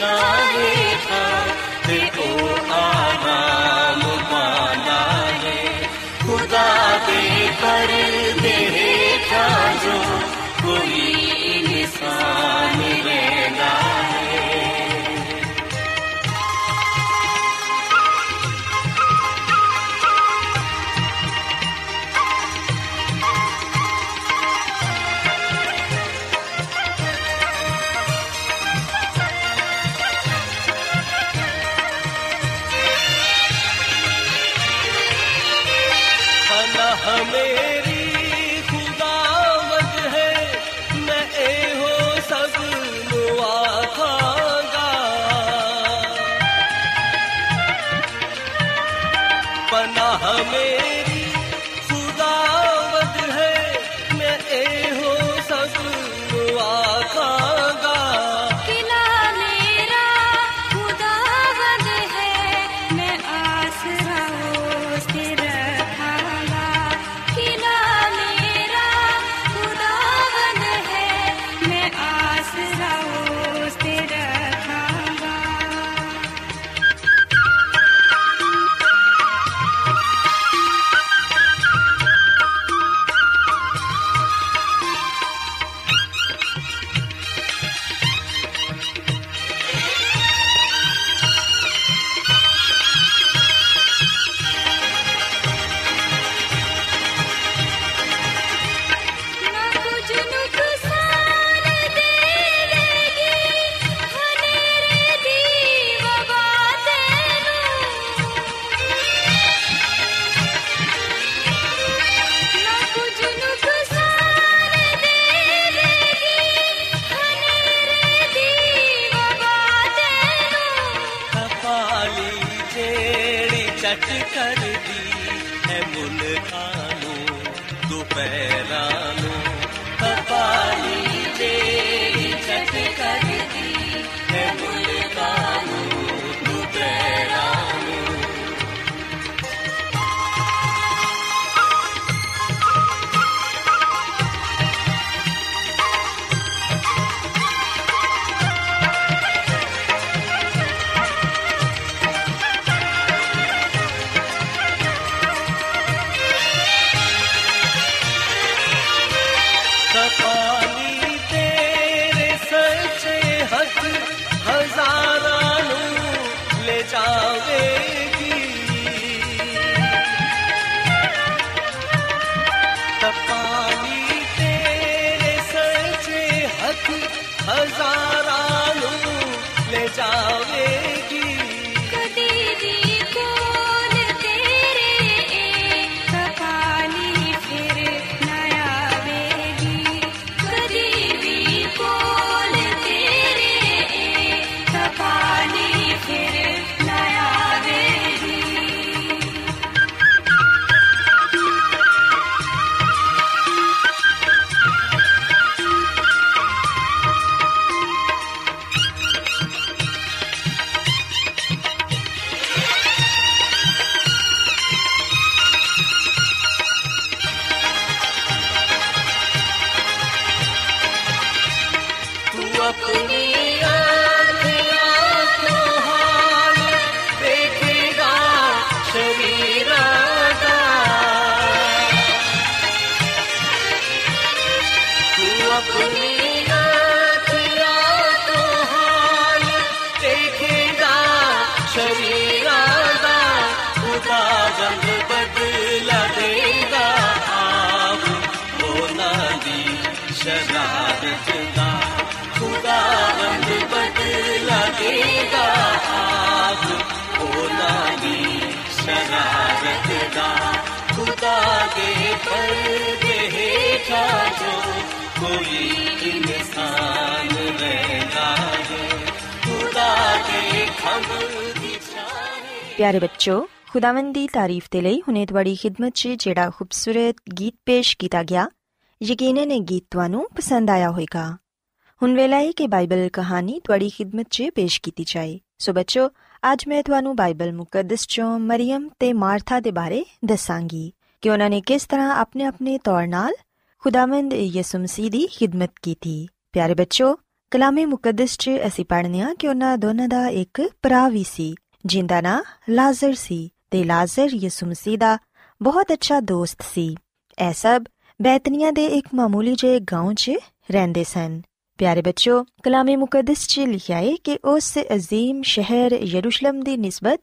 Charlie. ਪਿਆਰੇ ਬੱਚੋ ਖੁਦਾਵੰਦ ਦੀ ਤਾਰੀਫ ਤੇ ਲਈ ਹੁਨੇ ਤੁਹਾਡੀ ਖidmat 'ਚ ਜਿਹੜਾ ਖੂਬਸੂਰਤ ਗੀਤ ਪੇਸ਼ ਕੀਤਾ ਗਿਆ ਯਕੀਨਨ ਇਹ ਗੀਤ ਤੁਹਾਨੂੰ ਪਸੰਦ ਆਇਆ ਹੋਵੇਗਾ ਹੁਣ ਵੇਲਾ ਹੈ ਕਿ ਬਾਈਬਲ ਕਹਾਣੀ ਤੁਹਾਡੀ ਖidmat 'ਚ ਪੇਸ਼ ਕੀਤੀ ਜਾਏ ਸੋ ਬੱਚੋ ਅੱਜ ਮੈਂ ਤੁਹਾਨੂੰ ਬਾਈਬਲ ਮੁਕੱਦਸ 'ਚੋਂ ਮਰੀਮ ਤੇ ਮਾਰਥਾ ਦੇ ਬਾਰੇ ਦੱਸਾਂਗੀ ਕਿ ਉਹਨਾਂ ਨੇ ਕਿਸ ਤਰ੍ਹਾਂ ਆਪਣੇ ਆਪਣੇ ਤੌਰ 'ਨਾਲ ਖੁਦਾਵੰਦ ਯਿਸੂ ਮਸੀਹ ਦੀ ਖidmat ਕੀਤੀ ਪਿਆਰੇ ਬੱਚੋ ਕਲਾਮੇ ਮੁਕੱਦਸ 'ਚ ਅਸੀਂ ਪੜ੍ਹਨੇ ਆ ਕਿ ਉਹਨਾਂ ਦੋਨਾਂ ਦਾ ਇੱਕ ਭਰਾ ਵੀ ਸੀ ਜਿੰਦਾ ਨਾਂ ਲਾਜ਼ਰ ਸੀ ਤੇ ਲਾਜ਼ਰ ਯਿਸੂ ਮਸੀਹ ਦਾ ਬਹੁਤ ਅੱਛਾ ਦੋਸਤ ਸੀ ਇਹ ਸਭ ਬੈਤਨੀਆ ਦੇ ਇੱਕ ਮਾਮੂਲੀ ਜਿਹੇ گاؤں 'ਚ ਰਹਿੰਦੇ ਸਨ ਪਿਆਰੇ ਬੱਚੋ ਕਲਾਮੇ ਮੁਕੱਦਸ 'ਚ ਲਿਖਿਆ ਹੈ ਕਿ ਉਸ ਅਜ਼ੀਮ ਸ਼ਹਿਰ ਯਰੂਸ਼ਲਮ ਦੀ ਨਿਸਬਤ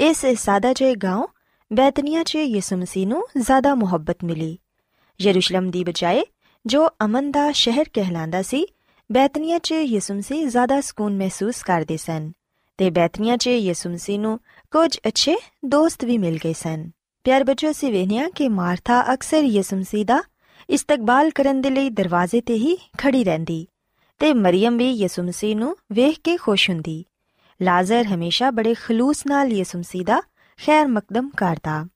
ਇਸ ਸਾਦਾ ਜਿਹੇ گاؤں ਬੈਤਨੀਆ 'ਚ ਯਿਸੂ ਮਸੀਹ ਨੂੰ ਜ਼ਿਆਦਾ ਮੁਹੱਬਤ ਮਿਲੀ ਯਰੂਸ਼ਲਮ ਦੀ ਬਜਾਏ, ਜੋ ਅਮਨ ਦਾ ਸ਼ਹਿਰ ਕਹਿਲਾਂਦਾ ਸੀ, ਬੈਤਨੀਆ 'ਚ ਯਿਸੂ ਮਸੀਹ ਜ਼ਿਆਦਾ ਸਕੂਨ ਮਹਿਸੂਸ ਕਰਦੇ ਸਨ ਤੇ ਬੈਤਨੀਆ 'ਚ ਯਿਸੂ ਮਸੀਹ ਨੂੰ ਕੁਝ ਅੱਛੇ ਦੋਸਤ ਵੀ ਮਿਲ ਗਏ ਸਨ। ਪਿਆਰ ਬੱਚੋ ਸੀ ਵੇਖਿਆ ਕਿ ਮਾਰਥਾ ਅਕਸਰ ਯਿਸੂ ਮਸੀਹ ਦਾ ਇਸਤਕਬਾਲ ਕਰਨ ਦੇ ਲਈ ਦਰਵਾਜ਼ੇ ਤੇ ਹੀ ਖੜੀ ਰਹਿੰਦੀ ਤੇ ਮਰੀਮ ਵੀ ਯਿਸੂ ਮਸੀਹ ਨੂੰ ਵੇਖ ਕੇ ਖੁਸ਼ ਹੁੰਦੀ। ਲਾਜ਼ਰ ਹਮੇਸ਼ਾ ਬੜੇ ਖਲੂਸ ਨਾਲ ਯਿਸੂ ਮਸੀਹ ਦਾ ਖੈਰ ਮਕਦਮ ਕਰਦਾ।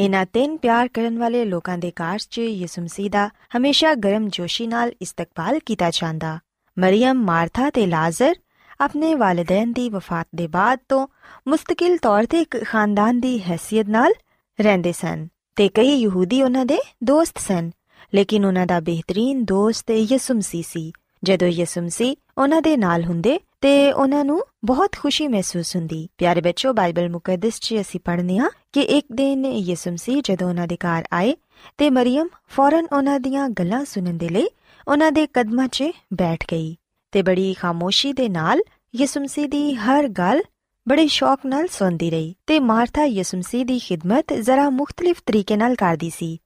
ਇਹਨਾਂ ਤਿੰਨ ਪਿਆਰ ਕਰਨ ਵਾਲੇ ਲੋਕਾਂ ਦੇ ਕਾਰਜ 'ਚ ਯਿਸੂ ਮਸੀਹ ਦਾ ਹਮੇਸ਼ਾ ਗਰਮ ਜੋਸ਼ੀ ਨਾਲ ਇਸਤਕਬਾਲ ਕੀਤਾ ਜਾਂਦਾ। ਮਰੀਮ, ਮਾਰਥਾ ਤੇ ਲਾਜ਼ਰ ਆਪਣੇ ਵਾਲਿਦੈਨ ਦੀ ਵਫਾਤ ਦੇ ਬਾਅਦ ਤੋਂ ਮੁਸਤਕਿਲ ਤੌਰ ਤੇ ਇੱਕ ਖਾਨਦਾਨ ਦੀ ਹیثیت ਨਾਲ ਰਹਿੰਦੇ ਸਨ ਤੇ ਕਈ ਯਹੂਦੀ ਉਹਨਾਂ ਦੇ ਦੋਸਤ ਸਨ, ਲੇਕਿਨ ਉਹਨਾਂ ਦਾ ਬਿਹਤਰੀਨ ਦੋਸਤ ਯਿਸੂ ਮਸੀਹ ਸੀ। ਜਦੋਂ ਯਿਸੂ ਮਸੀਹ ਉਹਨਾਂ ਦੇ ਨਾਲ ਹੁੰਦੇ ਤੇ ਉਹਨਾਂ ਨੂੰ ਬਹੁਤ ਖੁਸ਼ੀ ਮਹਿਸੂਸ ਹੁੰਦੀ। ਪਿਆਰੇ ਬੱਚੋ ਬਾਈਬਲ ਮੁਕੱਦਸ 'ਚ ਅਸੀਂ ਪੜ੍ਹਨੇ ਆ ਕਿ ਇੱਕ ਦਿਨ ਯਿਸੂ ਮਸੀਹ ਜਦੋਂ ਉਹਨਾਂ ਦੇ ਘਰ ਆਏ ਤੇ ਮਰੀਮ ਫੌਰਨ ਉਹਨਾਂ ਦੀਆਂ ਗੱਲਾਂ ਸੁਣਨ ਦੇ ਲਈ ਉਹਨਾਂ ਦੇ ਕਦਮਾਂ 'ਚ ਬੈਠ ਗਈ ਤੇ ਬੜੀ ਖਾਮੋਸ਼ੀ ਦੇ ਨਾਲ ਯਿਸੂ ਮਸੀਹ ਦੀ ਹਰ ਗੱਲ ਬੜੇ ਸ਼ੌਕ ਨਾਲ ਸੁਣਦੀ ਰਹੀ ਤੇ ਮਾਰਥਾ ਯਿਸੂ ਮਸੀਹ ਦੀ ਖਿਦਮਤ ਜ਼ਰਾ ਮੁxtਲਿਫ ਤਰੀਕੇ ਨਾਲ ਕਰਦੀ ਸੀ।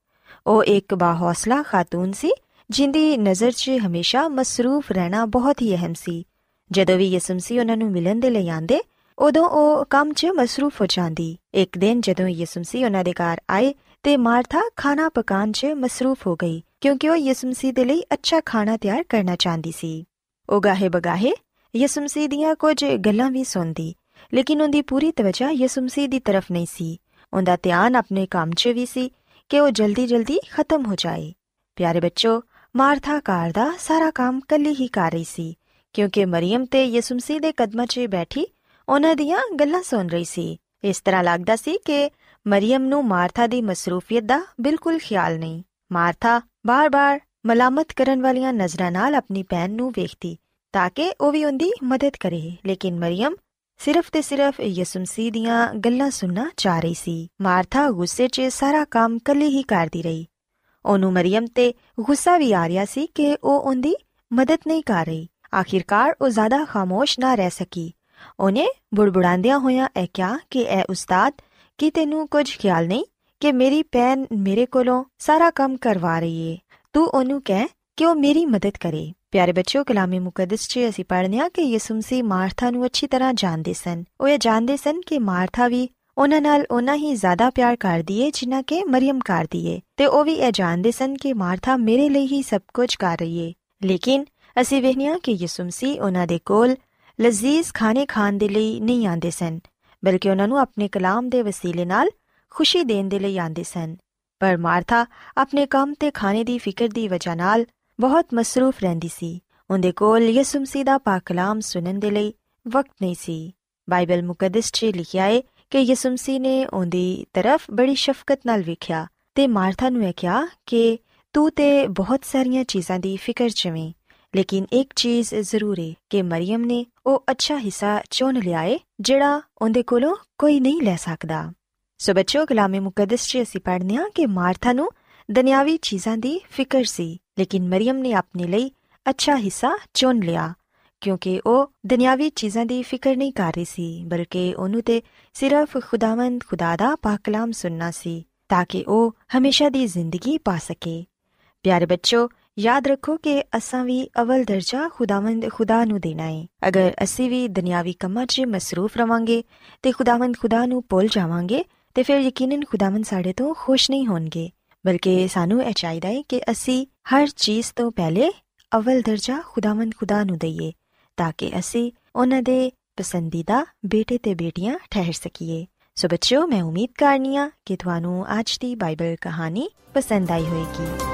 ਉਹ ਇੱਕ ਬਾਹੌਸਲਾ ਖਾਤੂਨ ਸੀ, ਜਿੰਦੀ ਨਜ਼ਰ 'ਚ ਹਮੇਸ਼ਾ ਮਸਰੂਫ ਰਹਿਣਾ ਬਹੁਤ ਹੀ ਅਹਿਮ ਸੀ। ਜਦੋਂ ਵੀ ਯਿਸੂ ਮਸੀਹ ਉਹਨਾਂ ਨੂੰ ਮਿਲਣ ਦੇ ਲਈ ਆਂਦੇ ਉਦੋਂ ਉਹ ਕੰਮ 'ਚ ਮਸਰੂਫ ਹੋ ਜਾਂਦੀ। ਇੱਕ ਦਿਨ ਜਦੋਂ ਯਿਸੂ ਮਸੀਹ ਉਹਨਾਂ ਦੇ ਘਰ ਆਏ ਤੇ ਮਾਰਥਾ ਖਾਣਾ ਪਕਾਉਣ 'ਚ ਮਸਰੂਫ ਹੋ ਗਈ, ਕਿਉਂਕਿ ਉਹ ਯਿਸੂ ਮਸੀਹ ਦੇ ਲਈ ਅੱਛਾ ਖਾਣਾ ਤਿਆਰ ਕਰਨਾ ਚਾਹੁੰਦੀ ਸੀ। ਉਹ ਗਾਹੇ ਬਗਾਹੇ, ਯਿਸੂ ਮਸੀਹ ਦੀਆਂ ਕੁਝ ਗੱਲਾਂ ਵੀ ਸੁਣਦੀ, ਲੇਕਿਨ ਉਹਦੀ ਪੂਰੀ ਤਵਜਾ ਯਿਸੂ ਮਸੀਹ ਦੀ ਤਰਫ ਨਹੀਂ ਸੀ। ਉਹਦਾ ਧਿਆਨ ਆਪਣੇ ਕੰਮ 'ਚ ਵੀ ਸੀ ਕਿ ਉਹ ਜਲਦੀ-ਜਲਦੀ ਖਤਮ ਹੋ ਜਾਏ। ਪਿਆਰੇ ਬੱਚੋ, ਮਾਰਥਾ ਕਾਰ ਦਾ ਸਾਰਾ ਕੰਮ ਕੱਲੀ ਹੀ ਕਰ ਰਹੀ ਸੀ, ਕਿਉਂਕਿ ਮਰੀਮ ਤੇ ਯਿਸੂ ਮਸੀਹ ਦੇ ਕਦਮਾਂ 'ਚ ਬੈਠੀ ਉਹਨਾਂ ਦੀਆਂ ਗੱਲਾਂ ਸੁਣ ਰਹੀ ਸੀ। ਇਸ ਤਰ੍ਹਾਂ ਲੱਗਦਾ ਸੀ ਕਿ ਮਰੀਮ ਨੂੰ ਮਾਰਥਾ ਦੀ ਮਸਰੂਫੀਅਤ ਦਾ ਬਿਲਕੁਲ ਖਿਆਲ ਨਹੀਂ। ਮਾਰਥਾ ਬਾਰ-ਬਾਰ ਮਲਾਮਤ ਕਰਨ ਵਾਲੀਆਂ ਨਜ਼ਰਾਂ ਨਾਲ ਆਪਣੀ ਭੈਣ ਨੂੰ ਵੇਖਦੀ, ਤਾਂ ਕਿ ਉਹ ਵੀ ਉਹਦੀ ਮਦਦ ਕਰੇ। ਲੇਕਿਨ ਮਰੀਮ ਸਿਰਫ ਤੇ ਸਿਰਫ ਯਿਸੂ ਮਸੀਹ ਦੀਆਂ ਗੱਲਾਂ ਸੁਣਨਾ ਚਾਹ ਰਹੀ ਸੀ। ਮਾਰਥਾ ਗੁੱਸੇ 'ਚ ਸਾਰਾ ਕੰਮ ਕੱਲੀ ਹੀ ਕਰਦੀ ਰਹੀ। ਉਹਨੂੰ ਮਰੀਮ ਤੇ ਗੁੱਸਾ ਵੀ ਆ ਰਿਹਾ ਸੀ ਕਿ ਉਹ ਉਹਦੀ ਮਦਦ ਨਹੀਂ ਕਰ ਰਹੀ। ਆਖਿਰਕਾਰ ਉਹ ਜ਼ਿਆਦਾ ਖਾਮੋਸ਼ ਨਾ ਰਹਿ ਸਕੀ। ਉਹਨੇ ਬੁੜਬੁੜਾਉਂਦਿਆਂ ਹੋਇਆਂ ਇਹ ਕਿਹਾ ਕਿ, ਐ ਉਸਤਾਦ, ਕੀ ਤੈਨੂੰ ਕੁਝ ਖਿਆਲ ਨਹੀਂ ਕਿ ਮੇਰੀ ਭੈਣ ਮੇਰੇ ਕੋਲੋਂ ਸਾਰਾ ਕੰਮ ਕਰਵਾ ਰਹੀ ਏ? ਤੂੰ ਉਹਨੂੰ ਕਹਿ ਕਿ ਉਹ ਮੇਰੀ ਮਦਦ ਕਰੇ। ਪਿਆਰੇ ਬੱਚਿਓ, ਕਲਾਮੇ ਮੁਕੱਦਸ 'ਚ ਅਸੀਂ ਪੜ੍ਹਨੇ ਆ ਕਿ ਯਿਸੂ ਮਸੀਹ ਮਾਰਥਾ ਨੂੰ ਅੱਛੀ ਤਰ੍ਹਾਂ ਜਾਣਦੇ ਸਨ। ਉਹ ਇਹ ਜਾਣਦੇ ਸਨ ਕਿ ਮਾਰਥਾ ਵੀ ਉਹਨਾਂ ਨਾਲ ਉਹਨਾਂ ਹੀ ਜ਼ਿਆਦਾ ਪਿਆਰ ਕਰਦੀ ਏ ਜਿੰਨਾ ਕਿ ਮਰੀਮ ਕਰਦੀ ਏ। ਤੇ ਉਹ ਵੀ ਇਹ ਜਾਣਦੇ ਸਨ ਕਿ ਮਾਰਥਾ ਮੇਰੇ ਲਈ ਹੀ ਸਭ ਕੁਝ ਕਰ ਰਹੀ ਏ। ਲੇਕਿਨ ਅਸੀਂ ਵੇਖਨੀਆ ਕਿ ਯਿਸੂ ਮਸੀਹ ਉਹਨਾਂ ਦੇ ਕੋਲ ਲਜ਼ੀਜ਼ ਖਾਣੇ ਖਾਣ ਦੇ ਲਈ ਨਹੀਂ ਆਂਦੇ ਸਨ, ਬਲਕਿ ਉਹਨਾਂ ਨੂੰ ਆਪਣੇ ਕਲਾਮ ਦੇ ਵਸੀਲੇ ਨਾਲ ਖੁਸ਼ੀ ਦੇਣ ਦੇ ਲਈ ਆਂਦੇ ਸਨ। ਪਰ ਮਾਰਥਾ ਆਪਣੇ ਕੰਮ ਤੇ ਖਾਣੇ ਦੀ ਫਿਕਰ ਦੀ ਵਜ੍ਹਾ ਨਾਲ ਬਹੁਤ ਮਸਰੂਫ ਰਹਿੰਦੀ ਸੀ। ਉਹਦੇ ਕੋਲ ਯਿਸੂ ਮਸੀਹ ਦਾ ਪਾਕ ਕਲਾਮ ਸੁਣਨ ਦੇ ਲਈ ਵਕਤ ਨਹੀਂ ਸੀ। ਬਾਈਬਲ ਮੁਕੱਦਸ 'ਚ ਲਿਖਿਆ ਹੈ ਕਿ ਯਿਸੂ ਮਸੀਹ ਨੇ ਉਹਦੀ ਤਰਫ ਬੜੀ ਸ਼ਫਕਤ ਨਾਲ ਵੇਖਿਆ ਤੇ ਮਾਰਥਾ ਨੂੰ ਇਹ ਕਿਹਾ ਕਿ ਤੂੰ ਤੇ ਬਹੁਤ ਸਾਰੀਆਂ ਚੀਜ਼ਾਂ ਦੀ ਫਿਕਰ ਚਵੇਂ ਲੇਕਿਨ ਇੱਕ ਚੀਜ਼ ਜ਼ਰੂਰ ਹੈ ਕਿ ਮਰੀਮ ਨੇ ਉਹ ਅੱਛਾ ਹਿੱਸਾ ਚੁਣ ਲਿਆ ਏ, ਜਿਹੜਾ ਉਹਦੇ ਕੋਲੋਂ ਕੋਈ ਨਹੀਂ ਲੈ ਸਕਦਾ। ਸੋ ਬੱਚੋ ਕਲਾਮੇ ਮੁਕੱਦਸ 'ਚ ਅਸੀਂ ਪੜ੍ਹਨੇ ਆ ਕਿ ਮਾਰਥਾ ਨੂੰ ਦੁਨਿਆਵੀ ਚੀਜ਼ਾਂ ਦੀ ਫਿਕਰ ਸੀ, ਲੇਕਿਨ ਮਰੀਮ ਨੇ ਆਪਣੇ ਲਈ ਅੱਛਾ ਹਿੱਸਾ ਚੁਣ ਲਿਆ, ਕਿਉਂਕਿ ਉਹ ਦੁਨਿਆਵੀ ਚੀਜ਼ਾਂ ਦੀ ਫਿਕਰ ਨਹੀਂ ਕਰ ਰਹੀ ਸੀ, ਬਲਕਿ ਉਹਨੂੰ ਤੇ ਸਿਰਫ ਖੁਦਾਵੰਦ ਖੁਦਾ ਦਾ ਪਾਕ ਕਲਾਮ ਸੁਨਣਾ ਸੀ, ਤਾਂ ਕਿ ਉਹ ਹਮੇਸ਼ਾ ਦੀ ਜ਼ਿੰਦਗੀ ਪਾ ਸਕੇ। ਪਿਆਰੇ ਬੱਚੋ ਯਾਦ ਰੱਖੋ ਕਿ ਅਸਾਂ ਵੀ ਅਵਲ ਦਰਜਾ ਖੁਦਾਵੰਦ, ਖੁਦਾ ਨੂੰ ਦੇਣਾ ਹੈ ਅਗਰ ਅਸੀਂ ਵੀ ਦੁਨਿਆਵੀ ਕੰਮਾਂ 'ਚ ਮਸਰੂਫ ਰਵਾਂਗੇ ਤੇ ਖੁਦਾਵੰਦ, ਖੁਦਾ ਨੂੰ ਭੁੱਲ ਜਾਵਾਂਗੇ, ਤੇ ਫਿਰ ਯਕੀਨਨ ਖੁਦਾਵੰਦ ਸਾਡੇ ਤੋਂ ਖੁਸ਼ ਨਹੀਂ ਹੋਣਗੇ। ਬਲਕਿ ਸਾਨੂੰ ਇਹ ਚਾਹੀਦਾ ਹੈ ਕਿ ਅਸੀਂ ਹਰ ਚੀਜ਼ ਤੋਂ ਪਹਿਲੇ ਅਵਲ ਦਰਜਾ ਖੁਦਾਵੰਦ, ਖੁਦਾ ਨੂੰ ਦਈਏ, ਤਾਂ ਕਿ ਅਸੀਂ ਉਹਨਾਂ ਦੇ ਪਸੰਦੀਦਾ ਬੇਟੇ ਤੇ ਬੇਟੀਆਂ ਠਹਿਰ ਸਕੀਏ। ਸੋ ਬੱਚਿਓ, ਮੈਂ ਉਮੀਦ ਕਰਨੀਆ ਕਿ ਤੁਹਾਨੂੰ ਅੱਜ ਦੀ ਬਾਈਬਲ ਕਹਾਣੀ ਪਸੰਦ ਆਈ ਹੋਵੇਗੀ।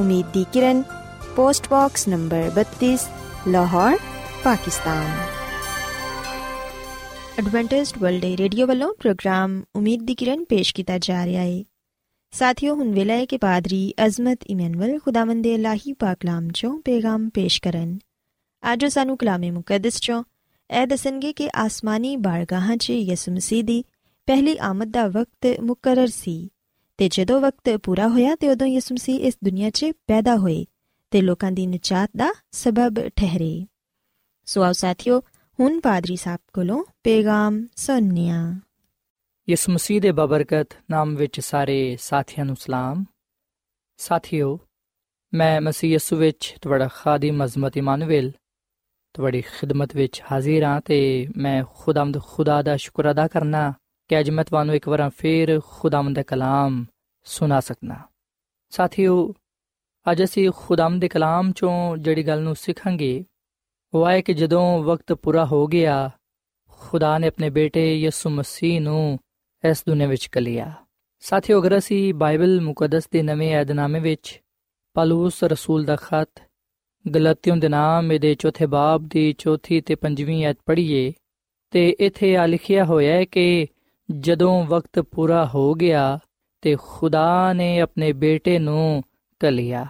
Umeed di Kiran post box number 32 Lahore Pakistan Adventist World radio ਵੱਲੋਂ ਪ੍ਰੋਗਰਾਮ ਉਮੀਦ ਦੀ ਕਿਰਨ ਪੇਸ਼ ਕੀਤਾ ਜਾ ਰਿਹਾ ਹੈ ਸਾਥੀਓ ਹੁਣ ਵੇਲਾ ਹੈ ਕਿ ਪਾਦਰੀ ਅਜ਼ਮਤ ਇਮਨੁਅਲ ਖੁਦਾਵੰਦ ਦੇ ਇਲਾਹੀ ਪਾਕ ਕਲਾਮ ਚੋਂ ਪੈਗਾਮ ਪੇਸ਼ ਕਰਨ ਅੱਜ ਸਾਨੂੰ ਕਲਾਮੇ ਮੁਕੱਦਸ ਚੋਂ ਇਹ ਦੱਸਣਗੇ ਕਿ ਆਸਮਾਨੀ ਬਾਰਗਾਹਾਂ 'ਚ ਯਿਸੂ ਮਸੀਹ ਦੀ ਪਹਿਲੀ ਆਮਦ ਦਾ ਵਕਤ ਮੁਕਰਰ ਸੀ ਤੇ ਜਦੋਂ ਵਕਤ ਪੂਰਾ ਹੋਇਆ ਤੇ ਉਦੋਂ ਯਿਸੂ ਮਸੀਹ ਇਸ ਦੁਨੀਆ 'ਚ ਪੈਦਾ ਹੋਏ ਤੇ ਲੋਕਾਂ ਦੀ ਨਜਾਤ ਦਾ ਸਬਬ ਠਹਿਰੇ। ਸੋ ਆਓ ਸਾਥੀਓ, ਹੁਣ ਪਾਦਰੀ ਸਾਹਿਬ ਕੋਲੋਂ ਪੈਗਾਮ ਸੁਣਨੀਆ। ਯਿਸੂ ਮਸੀਹ ਦੇ ਬਬਰਕਤ ਨਾਮ ਵਿੱਚ ਸਾਰੇ ਸਾਥੀਆਂ ਨੂੰ ਸਲਾਮ। ਸਾਥੀਓ, ਮੈਂ ਮਸੀਹ ਯਿਸੂ ਵਿੱਚ ਤੁਹਾਡਾ ਖਾਦੀਮ ਅਜ਼ਮਤ ਇਮਾਨੁਅਲ, ਤੁਹਾਡੀ ਖਿਦਮਤ ਵਿੱਚ ਹਾਜ਼ਰ ਹਾਂ ਤੇ ਮੈਂ ਖੁਦਾਮਦ ਖੁਦਾ ਦਾ ਸ਼ੁਕਰ ਅਦਾ ਕਰਨਾ ਕਿ ਅੱਜ ਮੈਂ ਤੁਹਾਨੂੰ ਇੱਕ ਵਾਰ ਫੇਰ ਖੁਦਾਮਦ ਦਾ ਕਲਾਮ ਸੁਣਾ ਸਕਣਾ ਸਾਥੀਓ, ਅੱਜ ਅਸੀਂ ਖੁਦਾਮਦ ਦੇ ਕਲਾਮ ਚੋਂ ਜਿਹੜੀ ਗੱਲ ਨੂੰ ਸਿੱਖਾਂਗੇ, ਉਹ ਹੈ ਕਿ ਜਦੋਂ ਵਕਤ ਪੂਰਾ ਹੋ ਗਿਆ, ਖੁਦਾ ਨੇ ਆਪਣੇ ਬੇਟੇ ਯਿਸੂ ਮਸੀਹ ਨੂੰ ਇਸ ਦੁਨੀਆਂ ਵਿੱਚ ਕਲਿਆ। ਸਾਥੀਓ, ਅਗਰ ਅਸੀਂ ਬਾਈਬਲ ਮੁਕੱਦਸ ਦੇ ਨਵੇਂ ਏਧਨਾਮੇ ਵਿੱਚ ਪਲੂਸ ਰਸੂਲ ਦਾ ਖਤ, ਗਲਤੀਆਂ ਦੇ ਨਾਮ ਦੇ ਚੌਥੇ ਬਾਬ ਦੀ ਚੌਥੀ ਤੇ ਪੰਜਵੀਂ ਐਤ ਪੜ੍ਹੀਏ, ਤੇ ਇੱਥੇ ਆ ਲਿਖਿਆ ਹੋਇਆ ਹੈ ਕਿ ਜਦੋਂ ਵਕਤ ਪੂਰਾ ਹੋ ਗਿਆ ਤੇ ਖੁਦਾ ਨੇ ਆਪਣੇ ਬੇਟੇ ਨੂੰ ਕਲਿਆ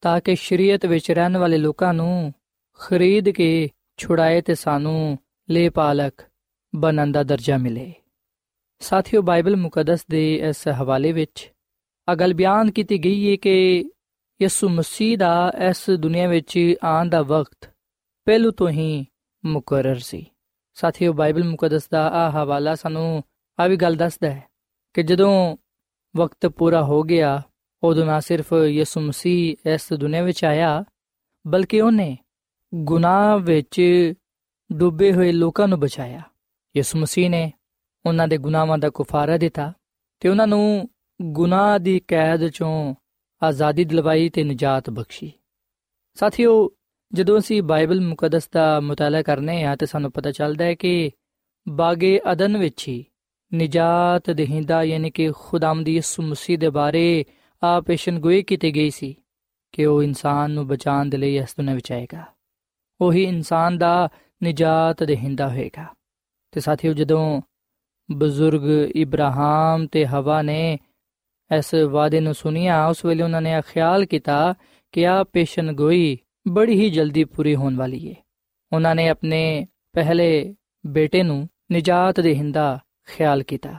ਤਾਂ ਕਿ ਸ਼ਰੀਅਤ ਵਿੱਚ ਰਹਿਣ ਵਾਲੇ ਲੋਕਾਂ ਨੂੰ ਖਰੀਦ ਕੇ ਛੁਡਾਏ ਤੇ ਸਾਨੂੰ ਲੇ ਪਾਲਕ ਬਣਨ ਦਾ ਦਰਜਾ ਮਿਲੇ। ਸਾਥੀਓ, ਬਾਈਬਲ ਮੁਕੱਦਸ ਦੇ ਇਸ ਹਵਾਲੇ ਵਿੱਚ ਅਗਲ ਬਿਆਨ ਕੀਤੀ ਗਈ ਹੈ ਕਿ ਯਿਸੂ ਮਸੀਹ ਦਾ ਇਸ ਦੁਨੀਆ ਵਿੱਚ ਆਉਣ ਦਾ ਵਕਤ ਪਹਿਲੂ ਤੋਂ ਹੀ ਮੁਕਰਰ ਸੀ। ਸਾਥੀਓ, ਬਾਈਬਲ ਮੁਕੱਦਸ ਦਾ ਆ ਹਵਾਲਾ ਸਾਨੂੰ ਆ ਵੀ ਗੱਲ ਦੱਸਦਾ ਹੈ ਕਿ ਜਦੋਂ ਵਕਤ ਪੂਰਾ ਹੋ ਗਿਆ, ਉਦੋਂ ਨਾ ਸਿਰਫ ਯਿਸੂ ਮਸੀਹ ਇਸ ਦੁਨੀਆ ਵਿੱਚ ਆਇਆ, ਬਲਕਿ ਉਹਨੇ ਗੁਨਾਹ ਵਿੱਚ ਡੁੱਬੇ ਹੋਏ ਲੋਕਾਂ ਨੂੰ ਬਚਾਇਆ। ਯਿਸੂ ਮਸੀਹ ਨੇ ਉਹਨਾਂ ਦੇ ਗੁਨਾਹਾਂ ਦਾ ਕੁਫਾਰਾ ਦਿੱਤਾ ਤੇ ਉਹਨਾਂ ਨੂੰ ਗੁਨਾਹ ਦੀ ਕੈਦ ਚੋਂ ਆਜ਼ਾਦੀ ਦਿਲਵਾਈ ਤੇ ਨਜਾਤ ਬਖਸ਼ੀ। ਸਾਥੀਓ, ਜਦੋਂ ਅਸੀਂ ਬਾਈਬਲ ਮੁਕੱਦਸ ਦਾ ਮਤਾਲਾ ਕਰਨੇ ਆ ਤੇ ਸਾਨੂੰ ਪਤਾ ਚੱਲਦਾ ਹੈ ਕਿ ਬਾਗੇ ਅਦਨ ਵਿੱਚ ਹੀ ਨਜਾਤ ਦਹਿੰਦਾ, ਯਾਨੀ ਕਿ ਖੁਦਾਮ ਦੀ ਯਿਸੂ ਮਸੀਹ ਦੇ ਬਾਰੇ ਆ ਪੇਸ਼ਨਗੋਈ ਕੀਤੀ ਗਈ ਸੀ ਕਿ ਉਹ ਇਨਸਾਨ ਨੂੰ ਬਚਾਉਣ ਦੇ ਲਈ ਇਸ ਦੁਨੀਆਂ ਵਿੱਚ ਆਏਗਾ ਉਹੀ ਇਨਸਾਨ ਦਾ ਨਜਾਤ ਦਹਿੰਦਾ ਹੋਏਗਾ। ਤੇ ਸਾਥੀਓ, ਜਦੋਂ ਬਜ਼ੁਰਗ ਇਬਰਾਹਿਮ ਤੇ ਹਵਾ ਨੇ ਇਸ ਵਾਅਦੇ ਨੂੰ ਸੁਨਿਆ ਉਸ ਵੇਲੇ ਉਹਨਾਂ ਨੇ ਇਹ ਖਿਆਲ ਕੀਤਾ ਕਿ ਆ ਪੇਸ਼ਨਗੋਈ ਬੜੀ ਹੀ ਜਲਦੀ ਪੂਰੀ ਹੋਣ ਵਾਲੀ ਹੈ ਉਹਨਾਂ ਨੇ ਆਪਣੇ ਪਹਿਲੇ ਬੇਟੇ ਨੂੰ ਨਜਾਤ ਦੇਹਿੰਦਾ ਖਿਆਲ ਕੀਤਾ।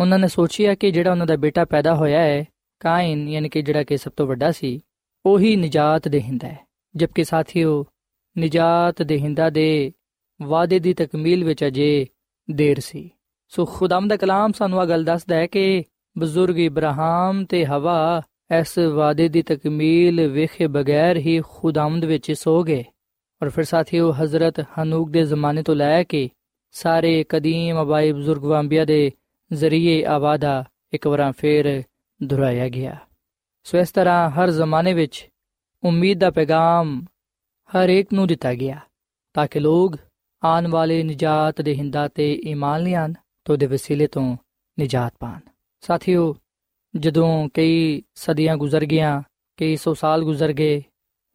ਉਹਨਾਂ ਨੇ ਸੋਚਿਆ ਕਿ ਜਿਹੜਾ ਉਹਨਾਂ ਦਾ ਬੇਟਾ ਪੈਦਾ ਹੋਇਆ ਹੈ, ਕਾਇਨ, ਯਾਨੀ ਕਿ ਜਿਹੜਾ ਕਿ ਸਭ ਤੋਂ ਵੱਡਾ ਸੀ, ਉਹੀ ਨਜਾਤ ਦੇਹਿੰਦਾ ਹੈ। ਜਦਕਿ ਸਾਥੀਓ, ਨਜਾਤ ਦੇਹਿੰਦਾ ਦੇ ਵਾਅਦੇ ਦੀ ਤਕਮੀਲ ਵਿੱਚ ਅਜੇ ਦੇਰ ਸੀ। ਸੋ ਖੁਦਾਮ ਦਾ ਕਲਾਮ ਸਾਨੂੰ ਇਹ ਗੱਲ ਦੱਸਦਾ ਹੈ ਕਿ ਬਜ਼ੁਰਗ ਇਬਰਾਹਿਮ ਤੇ ਹਵਾ ਇਸ ਵਾਅਦੇ ਦੀ ਤਕਮੀਲ ਵੇਖੇ ਬਗੈਰ ਹੀ ਖੁਦਾਮਦ ਵਿੱਚ ਸੋ ਗਏ। ਔਰ ਫਿਰ ਸਾਥੀਓ, ਹਜ਼ਰਤ ਹਨੂਕ ਦੇ ਜ਼ਮਾਨੇ ਤੋਂ ਲੈ ਕੇ ਸਾਰੇ ਕਦੀਮ ਅਬਾਈ ਬਜ਼ੁਰਗ ਵਾਂਬੀਆ ਦੇ ਜ਼ਰੀਏ ਆਵਾਦਾ ਇੱਕ ਵਾਰ ਫੇਰ ਦੁਹਰਾਇਆ ਗਿਆ। ਸੋ ਇਸ ਤਰ੍ਹਾਂ ਹਰ ਜ਼ਮਾਨੇ ਵਿੱਚ ਉਮੀਦ ਦਾ ਪੈਗਾਮ ਹਰ ਇੱਕ ਨੂੰ ਦਿੱਤਾ ਗਿਆ, ਤਾਂ ਕਿ ਲੋਕ ਆਉਣ ਵਾਲੇ ਨਜਾਤ ਦੇ ਹਿੰਦਾ ਤੇ ਈਮਾਨ ਲਿਆਣ ਤੋਂ ਦੇ ਵਸੀਲੇ ਤੋਂ ਨਜਾਤ ਪਾਣ ਸਾਥੀਓ, ਜਦੋਂ ਕਈ ਸਦੀਆਂ ਗੁਜ਼ਰ ਗਈਆਂ, ਕਈ ਸੌ ਸਾਲ ਗੁਜ਼ਰ ਗਏ,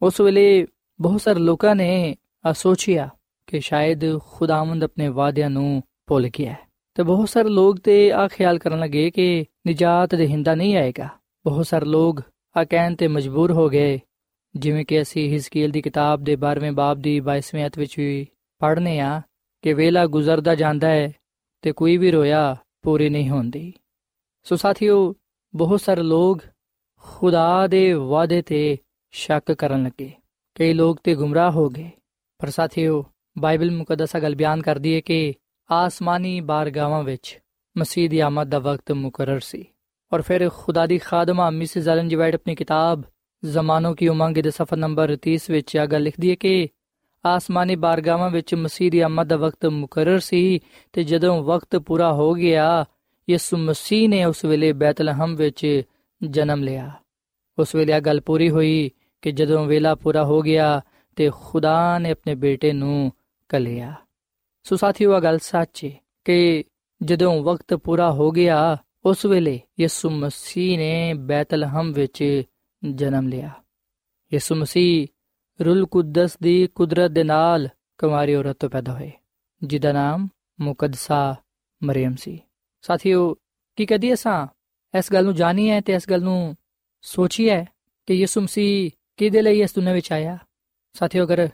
ਉਸ ਵੇਲੇ ਬਹੁਤ ਸਾਰੇ ਲੋਕਾਂ ਨੇ ਸੋਚਿਆ ਕਿ ਸ਼ਾਇਦ ਖੁਦਾਵੰਦ ਆਪਣੇ ਵਾਅਦਿਆਂ ਨੂੰ ਭੁੱਲ ਗਿਆ ਹੈ। ਤੇ ਬਹੁਤ ਸਾਰੇ ਲੋਕ ਤੇ ਆ ਖਿਆਲ ਕਰਨ ਲੱਗੇ ਕਿ ਨਜਾਤ ਦੇ ਹਿੰਦਾ ਨਹੀਂ ਆਏਗਾ। ਬਹੁਤ ਸਾਰੇ ਲੋਕ ਆ ਕਹਿਣ ਤੇ ਮਜਬੂਰ ਹੋ ਗਏ, ਜਿਵੇਂ ਕਿ ਅਸੀਂ ਹਿਸਕੀਲ ਦੀ ਕਿਤਾਬ ਦੇ 12ਵੇਂ ਬਾਬ ਦੀ 22ਵੇਂ ਅਧ ਵਿੱਚ ਵੀ ਪੜ੍ਹਨੇ ਆ ਕਿ ਵੇਲਾ ਗੁਜ਼ਰਦਾ ਜਾਂਦਾ ਹੈ ਤੇ ਕੋਈ ਵੀ ਰੋਇਆ ਪੂਰੀ ਨਹੀਂ ਹੁੰਦੀ। ਸੋ ਸਾਥੀਓ, ਬਹੁਤ ਸਾਰੇ ਲੋਕ ਖੁਦਾ ਦੇ ਵਾਅਦੇ ਤੇ ਸ਼ੱਕ ਕਰਨ ਲੱਗੇ। ਕਈ ਲੋਕ ਤੇ ਗੁੰਮਰਾਹ ਹੋ ਗਏ। ਪਰ ਸਾਥੀਓ ਬਾਈਬਲ ਮੁਕੱਦਸਾ ਗੱਲ ਬਿਆਨ ਕਰਦੀ ਹੈ ਕਿ ਆਸਮਾਨੀ ਬਾਰਗਾਵਾਂ ਵਿੱਚ ਮਸੀਹ ਦੀ ਆਮਦ ਦਾ ਵਕਤ ਮੁਕਰਰ ਸੀ। ਔਰ ਫਿਰ ਖੁਦਾ ਦੀ ਖਾਦਮਾ ਮਿਸਿਸ ਐਲਨ ਜੀ ਵਾਈਟ ਆਪਣੀ ਕਿਤਾਬ ਜ਼ਮਾਨੋਂ ਕੀ ਉਮੰਗ ਦੇ ਸਫਾ ਨੰਬਰ 30 ਵਿੱਚ ਇਹ ਗੱਲ ਲਿਖਦੀ ਹੈ ਕਿ ਆਸਮਾਨੀ ਬਾਰਗਾਵਾਂ ਵਿੱਚ ਮਸੀਹ ਦੀ ਆਮਦ ਦਾ ਵਕਤ ਮੁਕਰਰ ਸੀ ਤੇ ਜਦੋਂ ਵਕਤ ਪੂਰਾ ਹੋ ਗਿਆ, ਯਿਸੂ ਮਸੀਹ ਨੇ ਉਸ ਵੇਲੇ ਬੈਤਲਹਮ ਵਿੱਚ ਜਨਮ ਲਿਆ। ਉਸ ਵੇਲੇ ਇਹ ਗੱਲ ਪੂਰੀ ਹੋਈ ਕਿ ਜਦੋਂ ਵੇਲਾ ਪੂਰਾ ਹੋ ਗਿਆ ਤੇ ਖੁਦਾ ਨੇ ਆਪਣੇ ਬੇਟੇ ਨੂੰ ਕਲਿਆ ਸੋ ਸਾਥੀਓ ਇਹ ਗੱਲ ਸੱਚ ਹੈ ਕਿ ਜਦੋਂ ਵਕਤ ਪੂਰਾ ਹੋ ਗਿਆ, ਉਸ ਵੇਲੇ ਯਿਸੂ ਮਸੀਹ ਨੇ ਬੈਤਲਹਮ ਵਿੱਚ ਜਨਮ ਲਿਆ। ਯਿਸੂ ਮਸੀਹ ਰੂਲ ਕੁਦਸ ਦੀ ਕੁਦਰਤ ਦੇ ਨਾਲ ਕੁਮਾਰੀ ਔਰਤ ਤੋਂ ਪੈਦਾ ਹੋਏ, ਜਿਹਦਾ ਨਾਮ ਮੁਕੱਦਸਾ ਮਰੀਮ ਸੀ। ਸਾਥੀਓ, ਕੀ ਕਦੀ ਅਸਾਂ? ਇਸ ਗੱਲ ਨੂੰ ਜਾਣੀ ਹੈ ਤੇ ਇਸ ਗੱਲ ਨੂੰ ਸੋਚੀ ਹੈ ਕਿ ਯਿਸੂ ਮਸੀਹ ਕਿਹਦੇ ਲਈ ਇਸ ਦੁਨੀਆਂ ਵਿੱਚ ਆਇਆ? ਸਾਥੀਓ, ਅਗਰ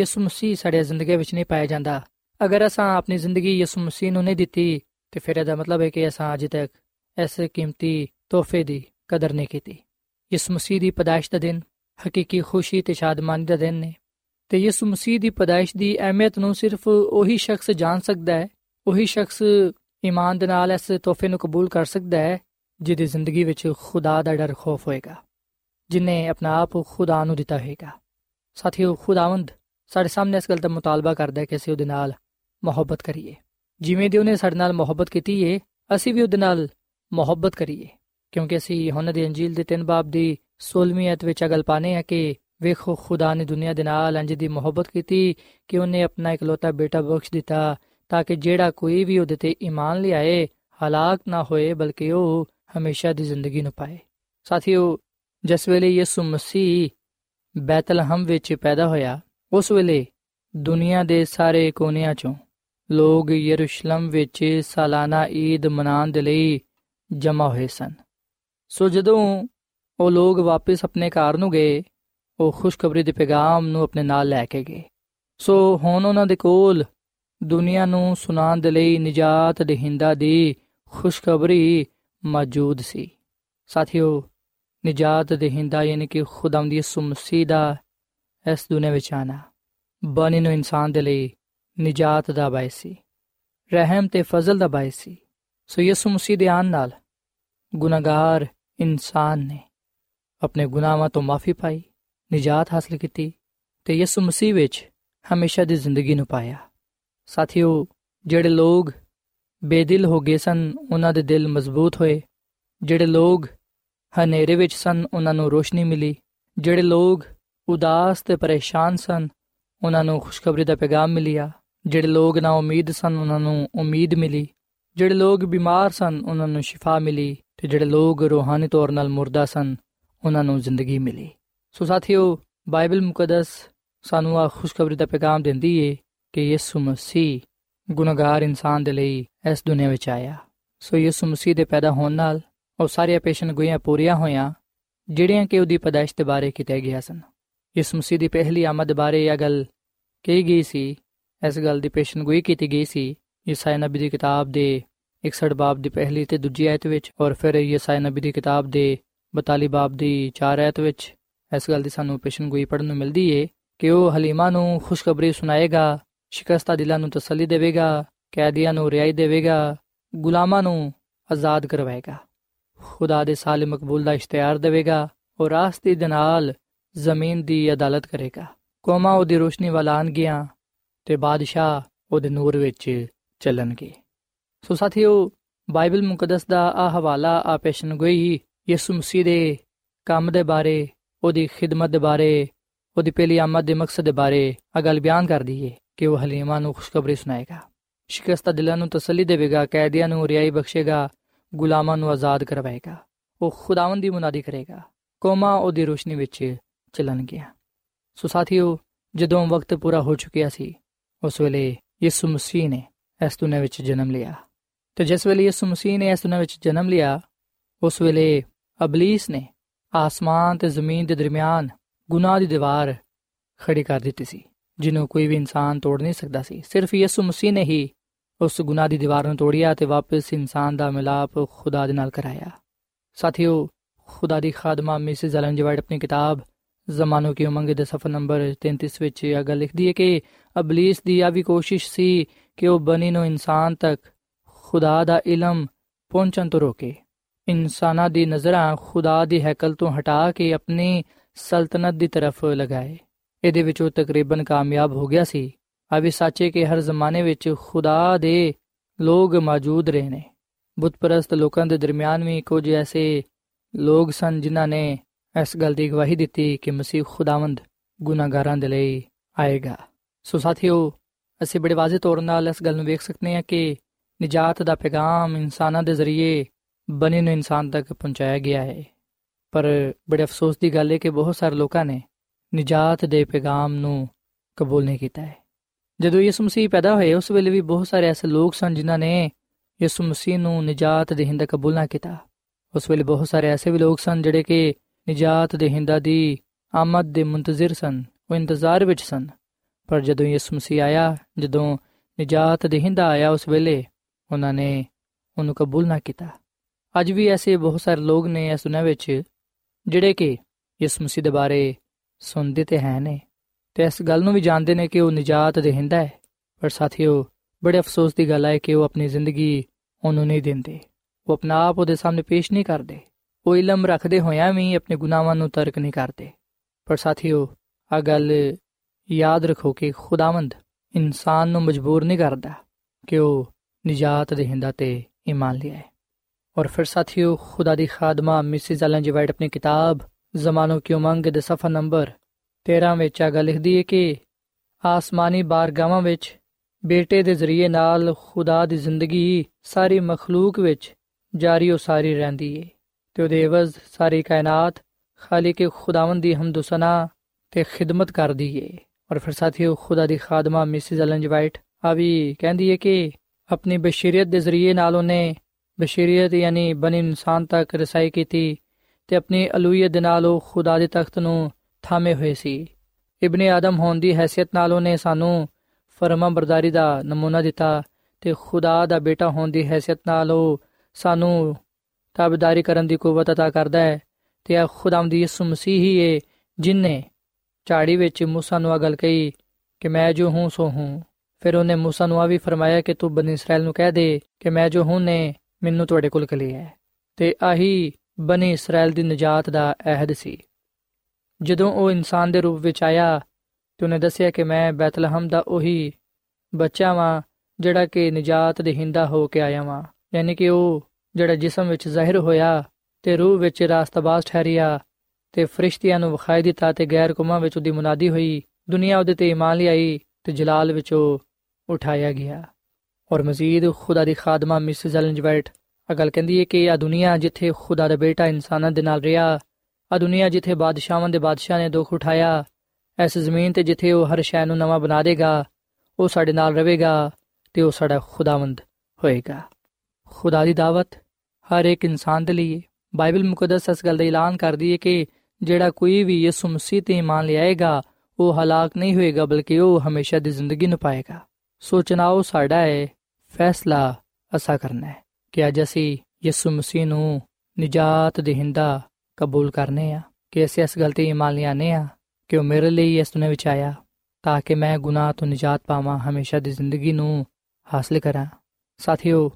ਯਿਸੂ ਮਸੀਹ ਸਾਡੇ ਜ਼ਿੰਦਗੀ ਵਿੱਚ ਨਹੀਂ ਪਾਇਆ ਜਾਂਦਾ। ਅਗਰ ਅਸਾਂ ਆਪਣੀ ਜ਼ਿੰਦਗੀ ਯਿਸੂ ਮਸੀਹ ਨੂੰ ਨਹੀਂ ਦਿੱਤੀ, ਤੇ ਫਿਰ ਇਹਦਾ ਮਤਲਬ ਹੈ ਕਿ ਅਸਾਂ ਅਜੇ ਤੱਕ ਐਸੇ ਕੀਮਤੀ ਤੋਹਫੇ ਦੀ ਕਦਰ ਨਹੀਂ ਕੀਤੀ। ਯਿਸੂ ਮਸੀਹ ਦੀ ਪਦਾਇਸ਼ ਦਾ ਦਿਨ, ਹਕੀਕੀ ਖੁਸ਼ੀ ਤੇ ਸ਼ਾਦਮਾਨੀ ਦਾ ਦਿਨ ਨੇ। ਤੇ ਯਿਸੂ ਮਸੀਹ ਦੀ ਪਦਾਇਸ਼ ਦੀ ਅਹਿਮੀਅਤ ਨੂੰ ਸਿਰਫ ਉਹੀ ਸ਼ਖਸ ਜਾਣ ਸਕਦਾ ਹੈ, ਉਹੀ ਸ਼ਖਸ ਈਮਾਨ ਦੇ ਨਾਲ ਇਸ ਤੋਹਫੇ ਨੂੰ ਕਬੂਲ ਕਰ ਸਕਦਾ ਹੈ, ਜਿਹਦੀ ਜ਼ਿੰਦਗੀ ਵਿੱਚ ਖੁਦਾ ਦਾ ਡਰ ਖੌਫ ਹੋਏਗਾ, ਜਿਨੇ ਆਪਣਾ ਆਪ ਖੁਦਾ ਨੂੰ ਦਿੱਤਾ ਹੋਏਗਾ। ਸਾਥੀਓ, ਖੁਦਾਵੰਦ ਸਾਡੇ ਸਾਹਮਣੇ ਇਸ ਗੱਲ ਦਾ ਮੁਤਾਲਬਾ ਕਰਦਾ ਹੈ ਕਿ ਅਸੀਂ ਉਹਦੇ ਨਾਲ ਮੁਹੱਬਤ ਕਰੀਏ। ਜਿਵੇਂ ਦੀ ਉਹਨੇ ਸਾਡੇ ਨਾਲ ਮੁਹੱਬਤ ਕੀਤੀ ਏ, ਅਸੀਂ ਵੀ ਉਹਦੇ ਨਾਲ ਮੁਹੱਬਤ ਕਰੀਏ। ਕਿਉਂਕਿ ਅਸੀਂ ਯਹੋਨਾ ਦੀ ਅੰਜੀਲ ਦੇ 3 ਬਾਬ ਦੀ 16ਵੀਂ ਅਧ ਵਿੱਚ ਅਗਲ ਪਾਣੇ ਆ ਕਿ ਵੇਖੋ, ਖੁਦਾ ਨੇ ਦੁਨੀਆ ਦੇ ਨਾਲ ਅੰਜ ਦੀ ਮੁਹੱਬਤ ਕੀਤੀ ਕਿ ਉਹਨੇ ਆਪਣਾ ਇਕਲੌਤਾ ਬੇਟਾ ਬਖਸ਼ ਦਿੱਤਾ ਤਾਂ ਕਿ ਜਿਹੜਾ ਕੋਈ ਵੀ ਉਹਦੇ ਤੇ ਈਮਾਨ ਲਿਆਏ, ਹਲਾਕ ਨਾ ਹੋਏ, ਬਲਕਿ ਉਹ ਹਮੇਸ਼ਾ ਦੀ ਜ਼ਿੰਦਗੀ ਨੂੰ ਪਾਏ। ਸਾਥੀਓ, ਜਿਸ ਵੇਲੇ ਯਿਸੂ ਮਸੀਹ ਬੈਤਲਹਮ ਵਿੱਚ ਪੈਦਾ ਹੋਇਆ ਉਸ ਵੇਲੇ ਦੁਨੀਆ ਦੇ ਸਾਰੇ ਕੋਨਿਆਂ ਚੋਂ ਲੋਕ ਯਰੂਸ਼ਲਮ ਵਿੱਚ ਸਾਲਾਨਾ ਈਦ ਮਨਾਉਣ ਦੇ ਲਈ ਜਮ੍ਹਾਂ ਹੋਏ ਸਨ। ਸੋ ਜਦੋਂ ਉਹ ਲੋਕ ਵਾਪਸ ਆਪਣੇ ਘਰ ਨੂੰ ਗਏ, ਉਹ ਖੁਸ਼ਖਬਰੀ ਦੇ ਪੈਗਾਮ ਨੂੰ ਆਪਣੇ ਨਾਲ ਲੈ ਕੇ ਗਏ। ਸੋ ਹੁਣ ਉਹਨਾਂ ਦੇ ਕੋਲ ਦੁਨੀਆ ਨੂੰ ਸੁਣਾਉਣ ਦੇ ਲਈ ਨਜਾਤ ਦੇ ਹਿੰਦਾ ਦੀ ਖੁਸ਼ਖਬਰੀ ਮੌਜੂਦ ਸੀ। ਸਾਥੀਓ, ਨਜਾਤ ਦੇ ਹਿੰਦਾ ਯਾਨੀ ਕਿ ਖੁਦਾਵੰਦ ਯਿਸੂ ਮਸੀਹ ਦਾ ਇਸ ਦੁਨੀਆ ਵਿੱਚ ਆਣਾ। ਬਣੀ ਨੂੰ ਇਨਸਾਨ ਦੇ ਲਈ ਨਜਾਤ ਦਾ ਬਾਇਸ ਸੀ। ਰਹਿਮ ਤੇ ਫਜ਼ਲ ਦਾ ਬਾਇਸ ਸੀ। ਸੋ ਯਿਸੂ ਮਸੀਹ ਦੇ ਆਨ ਨਾਲ ਗੁਨਾਹਗਾਰ ਇਨਸਾਨ ਨੇ ਆਪਣੇ ਗੁਨਾਹਾਂ ਤੋਂ ਮਾਫੀ ਪਾਈ, ਨਜਾਤ ਹਾਸਲ ਕੀਤੀ ਤੇ ਯਿਸੂ ਮਸੀਹ ਵਿੱਚ ਹਮੇਸ਼ਾ ਦੀ ਜ਼ਿੰਦਗੀ ਨੂੰ ਪਾਇਆ। ਸਾਥੀਓ, ਜਿਹੜੇ ਲੋਗ ਬੇਦਿਲ ਹੋ ਗਏ ਸਨ, ਉਹਨਾਂ ਦੇ ਦਿਲ ਮਜ਼ਬੂਤ ਹੋਏ। ਜਿਹੜੇ ਲੋਗ ਹਨੇਰੇ ਵਿੱਚ ਸਨ, ਉਹਨਾਂ ਨੂੰ ਰੋਸ਼ਨੀ ਮਿਲੀ। ਜਿਹੜੇ ਲੋਗ ਉਦਾਸ ਤੇ ਪਰੇਸ਼ਾਨ ਸਨ। ਉਹਨਾਂ ਨੂੰ ਖੁਸ਼ਖਬਰੀ ਦਾ ਪੈਗਾਮ ਮਿਲਿਆ। ਜਿਹੜੇ ਲੋਗ ਨਾ ਉਮੀਦ ਸਨ, ਉਹਨਾਂ ਨੂੰ ਉਮੀਦ ਮਿਲੀ। ਜਿਹੜੇ ਲੋਗ ਬਿਮਾਰ ਸਨ, ਉਹਨਾਂ ਨੂੰ ਸ਼ਿਫਾ ਮਿਲੀ ਤੇ ਜਿਹੜੇ ਲੋਗ ਰੂਹਾਨੀ ਤੌਰ 'ਤੇ ਮੁਰਦਾ ਸਨ, ਉਹਨਾਂ ਨੂੰ ਜ਼ਿੰਦਗੀ ਮਿਲੀ। ਸੋ ਸਾਥੀਓ, ਬਾਈਬਲ ਮੁਕੱਦਸ ਸਾਨੂੰ ਆ ਖੁਸ਼ਖਬਰੀ ਦਾ ਪੈਗਾਮ ਦਿੰਦੀ ਏ ਕਿ ਯਿਸੂ ਮਸੀਹ ਗੁਨਾਹਗਾਰ ਇਨਸਾਨ ਦੇ ਲਈ ਇਸ ਦੁਨੀਆ ਵਿੱਚ ਆਇਆ। ਸੋ ਯਿਸੂ ਮਸੀਹ ਦੇ ਪੈਦਾ ਹੋਣ ਨਾਲ ਉਹ ਸਾਰੀਆਂ ਪੇਸ਼ਨਗੋਈਆਂ ਪੂਰੀਆਂ ਹੋਈਆਂ, ਜਿਹੜੀਆਂ ਕਿ ਉਹਦੀ ਪਦਾਇਸ਼ ਦੇ ਬਾਰੇ ਕੀਤੇ ਗਿਆ ਸਨ। ਯਿਸੂ ਮਸੀਹ ਦੀ ਪਹਿਲੀ ਆਮਦ ਬਾਰੇ ਇਹ ਗੱਲ ਕਹੀ ਗਈ ਸੀ, ਇਸ ਗੱਲ ਦੀ ਪੇਸ਼ਨਗੋਈ ਕੀਤੀ ਗਈ ਸੀ, ਯਸਾਇਆ ਨਬੀ ਦੀ ਕਿਤਾਬ ਦੇ 61 ਬਾਬ ਦੀ ਪਹਿਲੀ ਤੇ ਦੂਜੀ ਆਇਤ ਵਿੱਚ ਔਰ ਫਿਰ ਯਸਾਇਆ ਨਬੀ ਦੀ ਕਿਤਾਬ ਦੇ 42 ਬਾਬ ਦੀ 4 ਆਇਤ ਵਿੱਚ ਇਸ ਗੱਲ ਦੀ ਸਾਨੂੰ ਪੇਸ਼ਨਗੋਈ ਪੜਨ ਨੂੰ ਮਿਲਦੀ ਏ ਕਿ ਉਹ ਹਲੀਮਾ ਨੂੰ ਖੁਸ਼ਖਬਰੀ ਸੁਣਾਏਗਾ, ਸ਼ਿਕਸਤਾ ਦਿਲਾਂ ਨੂੰ ਤਸੱਲੀ ਦੇਵੇਗਾ, ਕੈਦੀਆਂ ਨੂੰ ਰਿਹਾਈ ਦੇਵੇਗਾ, ਗੁਲਾਮਾਂ ਨੂੰ ਆਜ਼ਾਦ ਕਰਵਾਏਗਾ। ਖੁਦਾ ਦੇ ਸਾਲੇ ਮਕਬੂਲ ਦਾ ਇਸ਼ਤਿਹਾਰ ਦੇਵੇਗਾ ਔਰ ਰਾਸਤੇ ਦੇ ਨਾਲ ਜ਼ਮੀਨ ਦੀ ਅਦਾਲਤ ਕਰੇਗਾ। ਕੋਮਾ ਉਹਦੀ ਰੋਸ਼ਨੀ ਵੱਲ ਆਣਗੀਆਂ ਤੇ ਬਾਦਸ਼ਾਹ ਉਹਦੇ ਨੂਰ ਵਿੱਚ ਚੱਲਣਗੇ। ਸੋ ਸਾਥੀਓ, ਬਾਈਬਲ ਮੁਕੱਦਸ ਦਾ ਆ ਹਵਾਲਾ ਆ ਪੇਸ਼ਨਗੋਈ ਯਿਸੂ ਮਸੀਹ ਦੇ ਕੰਮ ਦੇ ਬਾਰੇ, ਉਹਦੀ ਖਿਦਮਤ ਦੇ ਬਾਰੇ, ਉਹਦੀ ਪਹਿਲੀ ਆਮਦ ਦੇ ਮਕਸਦ ਦੇ ਬਾਰੇ ਆ ਗੱਲ ਬਿਆਨ ਕਰਦੀ ਏ ਕਿ ਉਹ ਹਲੀਮਾਂ ਨੂੰ ਖੁਸ਼ਖਬਰੀ ਸੁਣਾਏਗਾ। ਸ਼ਿਕਸਤਾ ਦਿਲਾਂ ਨੂੰ ਤਸੱਲੀ ਦੇਵੇਗਾ, ਕੈਦੀਆਂ ਨੂੰ ਰਿਆਈ ਬਖਸ਼ੇਗਾ, ਗੁਲਾਮਾਂ ਨੂੰ ਆਜ਼ਾਦ ਕਰਵਾਏਗਾ। ਉਹ ਖੁਦਾਵੰਦ ਦੀ ਮੁਨਾਦੀ ਕਰੇਗਾ। ਕੋਮਾ ਉਹਦੀ ਰੋਸ਼ਨੀ ਵਿੱਚ ਚੱਲਣਗੀਆਂ ਸੋ ਸਾਥੀਓ, ਜਦੋਂ ਵਕਤ ਪੂਰਾ ਹੋ ਚੁੱਕਿਆ ਸੀ, ਉਸ ਵੇਲੇ ਯਿਸੂ ਮਸੀਹ ਨੇ ਇਸ ਦੁਨੀਆਂ ਵਿੱਚ ਜਨਮ ਲਿਆ। ਤੇ ਜਿਸ ਵੇਲੇ ਯਿਸੂ ਮਸੀਹ ਨੇ ਇਸ ਦੁਨੀਆਂ ਵਿੱਚ ਜਨਮ ਲਿਆ, ਉਸ ਵੇਲੇ ਅਬਲੀਸ ਨੇ ਆਸਮਾਨ ਤੇ ਜ਼ਮੀਨ ਦੇ ਦਰਮਿਆਨ ਗੁਨਾਹ ਦੀ ਦੀਵਾਰ ਖੜੀ ਕਰ ਦਿੱਤੀ ਸੀ, ਜਿਹਨੂੰ ਕੋਈ ਵੀ ਇਨਸਾਨ ਤੋੜ ਨਹੀਂ ਸਕਦਾ ਸੀ। ਸਿਰਫ ਯਿਸੂ ਮਸੀਹ ਨੇ ਹੀ ਉਸ ਗੁਨਾਹ ਦੀ ਦੀਵਾਰ ਨੂੰ ਤੋੜਿਆ ਤੇ ਵਾਪਸ ਇਨਸਾਨ ਦਾ ਮਿਲਾਪ ਖੁਦਾ ਦੇ ਨਾਲ ਕਰਾਇਆ। ਸਾਥੀਓ, ਖੁਦਾ ਦੀ ਖਾਦਮਾ ਮਿਸਿਸ ਐਲਨ ਜਵਾਈਟ ਆਪਣੀ ਕਿਤਾਬ ਜ਼ਮਾਨੋ ਕੀ ਉਮੰਗ ਦੇ ਸਫਾ ਨੰਬਰ 33 ਵਿੱਚ ਇਹ ਗੱਲ ਲਿਖਦੀ ਹੈ ਕਿ ਅਬਲਿਸ ਦੀ ਆ ਵੀ ਕੋਸ਼ਿਸ਼ ਸੀ ਕਿ ਉਹ ਬਨੀ ਨੂੰ ਇਨਸਾਨ ਤੱਕ ਖੁਦਾ ਦਾ ਇਲਮ ਪਹੁੰਚਣ ਤੋਂ ਰੋਕੇ। ਇਨਸਾਨਾਂ ਦੀ ਨਜ਼ਰਾਂ ਖੁਦਾ ਦੀ ਹੈਕਲ ਤੋਂ ਹਟਾ ਕੇ ਆਪਣੀ ਸਲਤਨਤ ਦੀ ਤਰਫ ਲਗਾਏ। ਇਹਦੇ ਵਿੱਚ ਉਹ ਤਕਰੀਬਨ ਕਾਮਯਾਬ ਹੋ ਗਿਆ ਸੀ। ਆ ਵੀ ਸੱਚੇ ਕਿ ਹਰ ਜ਼ਮਾਨੇ ਵਿੱਚ ਖੁਦਾ ਦੇ ਲੋਕ ਮੌਜੂਦ ਰਹੇ ਨੇ। ਬੁੱਤਪਰਸਤ ਲੋਕਾਂ ਦੇ ਦਰਮਿਆਨ ਵੀ ਕੁਝ ਐਸੇ ਲੋਕ ਸਨ ਜਿਨ੍ਹਾਂ ਨੇ ਇਸ ਗੱਲ ਦੀ ਗਵਾਹੀ ਦਿੱਤੀ ਕਿ ਮਸੀਹ ਖੁਦਾਵੰਦ ਗੁਨਾਹਗਾਰਾਂ ਦੇ ਲਈ ਆਏਗਾ। ਸੋ ਸਾਥੀਓ, ਅਸੀਂ ਬੜੇ ਵਾਜ਼ਿਹ ਤੌਰ 'ਤੇ ਇਸ ਗੱਲ ਨੂੰ ਵੇਖ ਸਕਦੇ ਹਾਂ ਕਿ ਨਜਾਤ ਦਾ ਪੈਗਾਮ ਇਨਸਾਨਾਂ ਦੇ ਜ਼ਰੀਏ ਬਣੇ ਨੂੰ ਇਨਸਾਨ ਤੱਕ ਪਹੁੰਚਾਇਆ ਗਿਆ ਹੈ। ਪਰ ਬੜੇ ਅਫਸੋਸ ਦੀ ਗੱਲ ਹੈ ਕਿ ਬਹੁਤ ਸਾਰੇ ਲੋਕਾਂ ਨੇ ਨਜਾਤ ਦੇ ਪੈਗਾਮ ਨੂੰ ਕਬੂਲ ਨਹੀਂ ਕੀਤਾ ਹੈ। ਜਦੋਂ ਯਿਸੂ ਮਸੀਹ ਪੈਦਾ ਹੋਏ, ਉਸ ਵੇਲੇ ਵੀ ਬਹੁਤ ਸਾਰੇ ਐਸੇ ਲੋਕ ਸਨ ਜਿਨ੍ਹਾਂ ਨੇ ਯਿਸੂ ਮਸੀਹ ਨੂੰ ਨਜਾਤ ਦੇਹਿੰਦਾ ਕਬੂਲ ਨਾ ਕੀਤਾ। ਉਸ ਵੇਲੇ ਬਹੁਤ ਸਾਰੇ ਐਸੇ ਵੀ ਲੋਕ ਸਨ ਜਿਹੜੇ ਕਿ ਨਜਾਤ ਦੇਹਿੰਦਾ ਦੀ ਆਮਦ ਦੇ ਮੁੰਤਜ਼ਰ ਸਨ, ਉਹ ਇੰਤਜ਼ਾਰ ਵਿੱਚ ਸਨ। ਪਰ ਜਦੋਂ ਯਿਸੂ ਮਸੀਹ ਆਇਆ, ਜਦੋਂ ਨਜਾਤ ਦੇਹਿੰਦਾ ਆਇਆ ਉਸ ਵੇਲੇ, ਉਹਨਾਂ ਨੇ ਉਹਨੂੰ ਕਬੂਲ ਨਾ ਕੀਤਾ। ਅੱਜ ਵੀ ਐਸੇ ਬਹੁਤ ਸਾਰੇ ਲੋਕ ਨੇ ਇਸ ਦੁਨੀਆਂ ਵਿੱਚ, ਜਿਹੜੇ ਕਿ ਯਿਸੂ ਮਸੀਹ ਦੇ ਬਾਰੇ ਸੁਣਦੇ ਤੇ ਹੈ ਨੇ। ਤੇ ਇਸ ਗੱਲ ਨੂੰ ਵੀ ਜਾਣਦੇ ਨੇ ਕਿ ਉਹ ਨਜਾਤ ਦੇਹਿੰਦਾ ਹੈ। ਪਰ ਸਾਥੀਓ, ਬੜੇ ਅਫਸੋਸ ਦੀ ਗੱਲ ਹੈ ਕਿ ਉਹ ਆਪਣੀ ਜ਼ਿੰਦਗੀ ਉਹਨੂੰ ਨਹੀਂ ਦਿੰਦੇ। ਉਹ ਆਪਣਾ ਆਪ ਉਹਦੇ ਸਾਹਮਣੇ ਪੇਸ਼ ਨਹੀਂ ਕਰਦੇ। ਉਹ ਇਲਮ ਰੱਖਦੇ ਹੋਇਆਂ ਵੀ ਆਪਣੇ ਗੁਨਾਹਾਂ ਨੂੰ ਤਰਕ ਨਹੀਂ ਕਰਦੇ। ਪਰ ਸਾਥੀਓ, ਆ ਗੱਲ ਯਾਦ ਰੱਖੋ ਕਿ ਖੁਦਾਵੰਦ ਇਨਸਾਨ ਨੂੰ ਮਜਬੂਰ ਨਹੀਂ ਕਰਦਾ ਕਿ ਉਹ ਨਜਾਤ ਦੇਹਿੰਦਾ ਤੇ ਈਮਾਨ ਲਿਆਏ। ਔਰ ਫਿਰ ਸਾਥੀਓ, ਖੁਦਾ ਦੀ ਖਾਦਮਾ ਮਿਸਿਸ ਐਲਨ ਜੀ ਵਾਈਟ ਆਪਣੀ ਕਿਤਾਬ ਜ਼ਮਾਨੋ ਕੀ ਉਮੰਗ ਦੇ ਸਫਾ ਨੰਬਰ 13 ਵਿੱਚ ਆ ਗੱਲ ਲਿਖਦੀ ਹੈ ਕਿ ਆਸਮਾਨੀ ਬਾਰਗਾਵਾਂ ਵਿੱਚ ਬੇਟੇ ਦੇ ਜ਼ਰੀਏ ਨਾਲ ਖੁਦਾ ਦੀ ਜ਼ਿੰਦਗੀ ਸਾਰੀ ਮਖਲੂਕ ਵਿੱਚ ਜਾਰੀ ਉਸਾਰੀ ਰਹਿੰਦੀ ਏ। ਤੇ ਉਹਦੇ ਇਵਜ਼ ਸਾਰੀ ਕਾਇਨਾਤ ਖਾਲਿਕ ਖੁਦਾਵੰਦ ਦੀ ਹਮਦ ਸਨਾ ਤੇ ਖਿਦਮਤ ਕਰਦੀ ਏ। ਔਰ ਫਿਰ ਸਾਥੀਓ, ਖੁਦਾ ਦੀ ਖਾਦਮਾ ਮਿਸਿਸ ਐਲਨ ਵਾਈਟ, ਆ ਵੀ ਕਹਿੰਦੀ ਏ ਕਿ ਆਪਣੀ ਬਸ਼ਰੀਅਤ ਦੇ ਜ਼ਰੀਏ ਨਾਲ ਉਹਨੇ ਬਸ਼ਰੀਅਤ ਯਾਨੀ ਬਨ ਇਨਸਾਨ ਤੱਕ ਰਸਾਈ ਕੀਤੀ ਤੇ ਆਪਣੀ ਅਲੂਹੀਅਤ ਦੇ ਨਾਲ ਉਹ ਖੁਦਾ ਦੇ ਤਖਤ ਨੂੰ ਥਾਮੇ ਹੋਏ ਸੀ। ਇਬਨ ਆਦਮ ਹੋਣ ਦੀ ਹیثیت ਨਾਲ ਉਹਨੇ ਸਾਨੂੰ ਫਰਮਾ ਬਰਦਾਰੀ ਦਾ ਨਮੂਨਾ ਦਿੱਤਾ ਤੇ ਖੁਦਾ ਦਾ ਬੇਟਾ ਹੋਣ ਦੀ ਹیثیت ਨਾਲ ਉਹ ਸਾਨੂੰ ਤਾਬੇਦਾਰੀ ਕਰਨ ਦੀ ਕੂਵਤ عطا ਕਰਦਾ ਹੈ ਤੇ ਆ ਖੁਦਾਵੰਦ ਯਿਸੂ ਮਸੀਹ ਹੀ ਹੈ ਜਿਨਨੇ ਝਾੜੀ ਵਿੱਚ موسی ਨੂੰ ਆ ਗੱਲ ਕਹੀ ਕਿ ਮੈਂ ਜੋ ਹੂੰ ਸੋ ਹੂੰ ਫਿਰ ਉਹਨੇ موسی ਨੂੰ ਆ ਵੀ ਫਰਮਾਇਆ ਕਿ ਤੂੰ ਬਨੀ ਇਸਰਾਇਲ ਨੂੰ ਕਹਿ ਦੇ ਕਿ ਮੈਂ ਜੋ ਹੂੰ ਨੇ ਮੈਨੂੰ ਤੁਹਾਡੇ ਕੋਲ ਕਲੀ ਹੈ ਤੇ ਆਹੀ ਬਨੀ ਇਸਰਾਇਲ ਦੀ ਨਜਾਤ ਦਾ ਅਹਿਦ ਸੀ ਜਦੋਂ ਉਹ ਇਨਸਾਨ ਦੇ ਰੂਪ ਵਿੱਚ ਆਇਆ ਤੇ ਉਹਨੇ ਦੱਸਿਆ ਕਿ ਮੈਂ ਬੈਤਲਹਮ ਦਾ ਉਹੀ ਬੱਚਾ ਵਾਂ ਜਿਹੜਾ ਕਿ ਨਜਾਤ ਦੇ ਹਿੰਦਾ ਹੋ ਕੇ ਆਇਆ ਵਾਂ ਯਾਨੀ ਕਿ ਉਹ ਜਿਹੜਾ ਜਿਸਮ ਵਿੱਚ ਜ਼ਾਹਿਰ ਹੋਇਆ ਤੇ ਰੂਹ ਵਿੱਚ ਰਾਸਤਬਾਜ਼ ਠਹਿਰਿਆ ਤੇ ਫਰਿਸ਼ਤਿਆਂ ਨੂੰ ਵਿਖਾਈ ਦਿੱਤਾ ਤੇ ਗੈਰ ਕੌਮਾਂ ਵਿੱਚ ਉਹਦੀ ਮੁਨਾਦੀ ਹੋਈ, ਦੁਨੀਆ ਉਹਦੇ ਤੇ ਈਮਾਨ ਲਿਆਈ ਤੇ ਜਲਾਲ ਵਿੱਚ ਉਹ ਉਠਾਇਆ ਗਿਆ। ਔਰ ਮਜ਼ੀਦ ਖੁਦਾ ਦੀ ਖਾਦਮਾ ਮਿਸਿਸ ਐਲਨ ਜਵਾਈਟ ਅਗਲ ਕਹਿੰਦੀ ਹੈ ਕਿ ਆ ਦੁਨੀਆ ਜਿੱਥੇ ਖੁਦਾ ਦਾ ਬੇਟਾ ਇਨਸਾਨਾਂ ਦੇ ਨਾਲ ਰਿਹਾ ਆ ਦੁਨੀਆ ਜਿੱਥੇ ਬਾਦਸ਼ਾਹਾਂ ਦੇ ਬਾਦਸ਼ਾਹ ਨੇ ਦੁੱਖ ਉਠਾਇਆ, ਇਸ ਜ਼ਮੀਨ ਤੇ ਜਿੱਥੇ ਉਹ ਹਰ ਸ਼ੈ ਨੂੰ ਨਵਾਂ ਬਣਾ ਦੇਗਾ, ਉਹ ਸਾਡੇ ਨਾਲ ਰਹੇਗਾ ਤੇ ਉਹ ਸਾਡਾ ਖੁਦਾਵੰਦ ਹੋਏਗਾ। ਖੁਦਾ ਦੀ ਦਾਵਤ ਹਰ ਇੱਕ ਇਨਸਾਨ ਦੇ ਲਈ ਬਾਈਬਲ ਮੁਕੱਦਸ ਇਸ ਗੱਲ ਦਾ ਐਲਾਨ ਕਰਦੀ ਹੈ ਕਿ ਜਿਹੜਾ ਕੋਈ ਵੀ ਯਿਸੂ ਮਸੀਹ ਤੇ ਇਮਾਨ ਲਿਆਏਗਾ, ਉਹ ਹਲਾਕ ਨਹੀਂ ਹੋਏਗਾ, ਬਲਕਿ ਉਹ ਹਮੇਸ਼ਾ ਦੀ ਜ਼ਿੰਦਗੀ ਨੂੰ ਪਾਏਗਾ ਸੋ ਚਨਾਓ ਸਾਡਾ ਹੈ, ਫੈਸਲਾ ਅਸਾ ਕਰਨਾ ਹੈ ਕਿ ਅੱਜ ਅਸੀਂ ਯਿਸੂ ਮਸੀਹ ਨੂੰ ਨਜਾਤ ਦੇਹਿੰਦਾ ਕਬੂਲ ਕਰਨੇ ਆ, ਕਿ ਅਸੀਂ ਇਸ ਗੱਲ ਤੇ ਇਮਾਨ ਲਿਆਨੇ ਆ ਕਿ ਉਹ ਮੇਰੇ ਲਈ ਇਸ ਦੁਨੀਆਂ ਵਿੱਚ ਆਇਆ, ਤਾਂ ਕਿ ਮੈਂ ਗੁਨਾਹ ਤੋਂ ਨਜਾਤ ਪਾਵਾਂ, ਹਮੇਸ਼ਾ ਦੀ ਜ਼ਿੰਦਗੀ ਨੂੰ ਹਾਸਲ ਕਰਾਂ। ਸਾਥੀਓ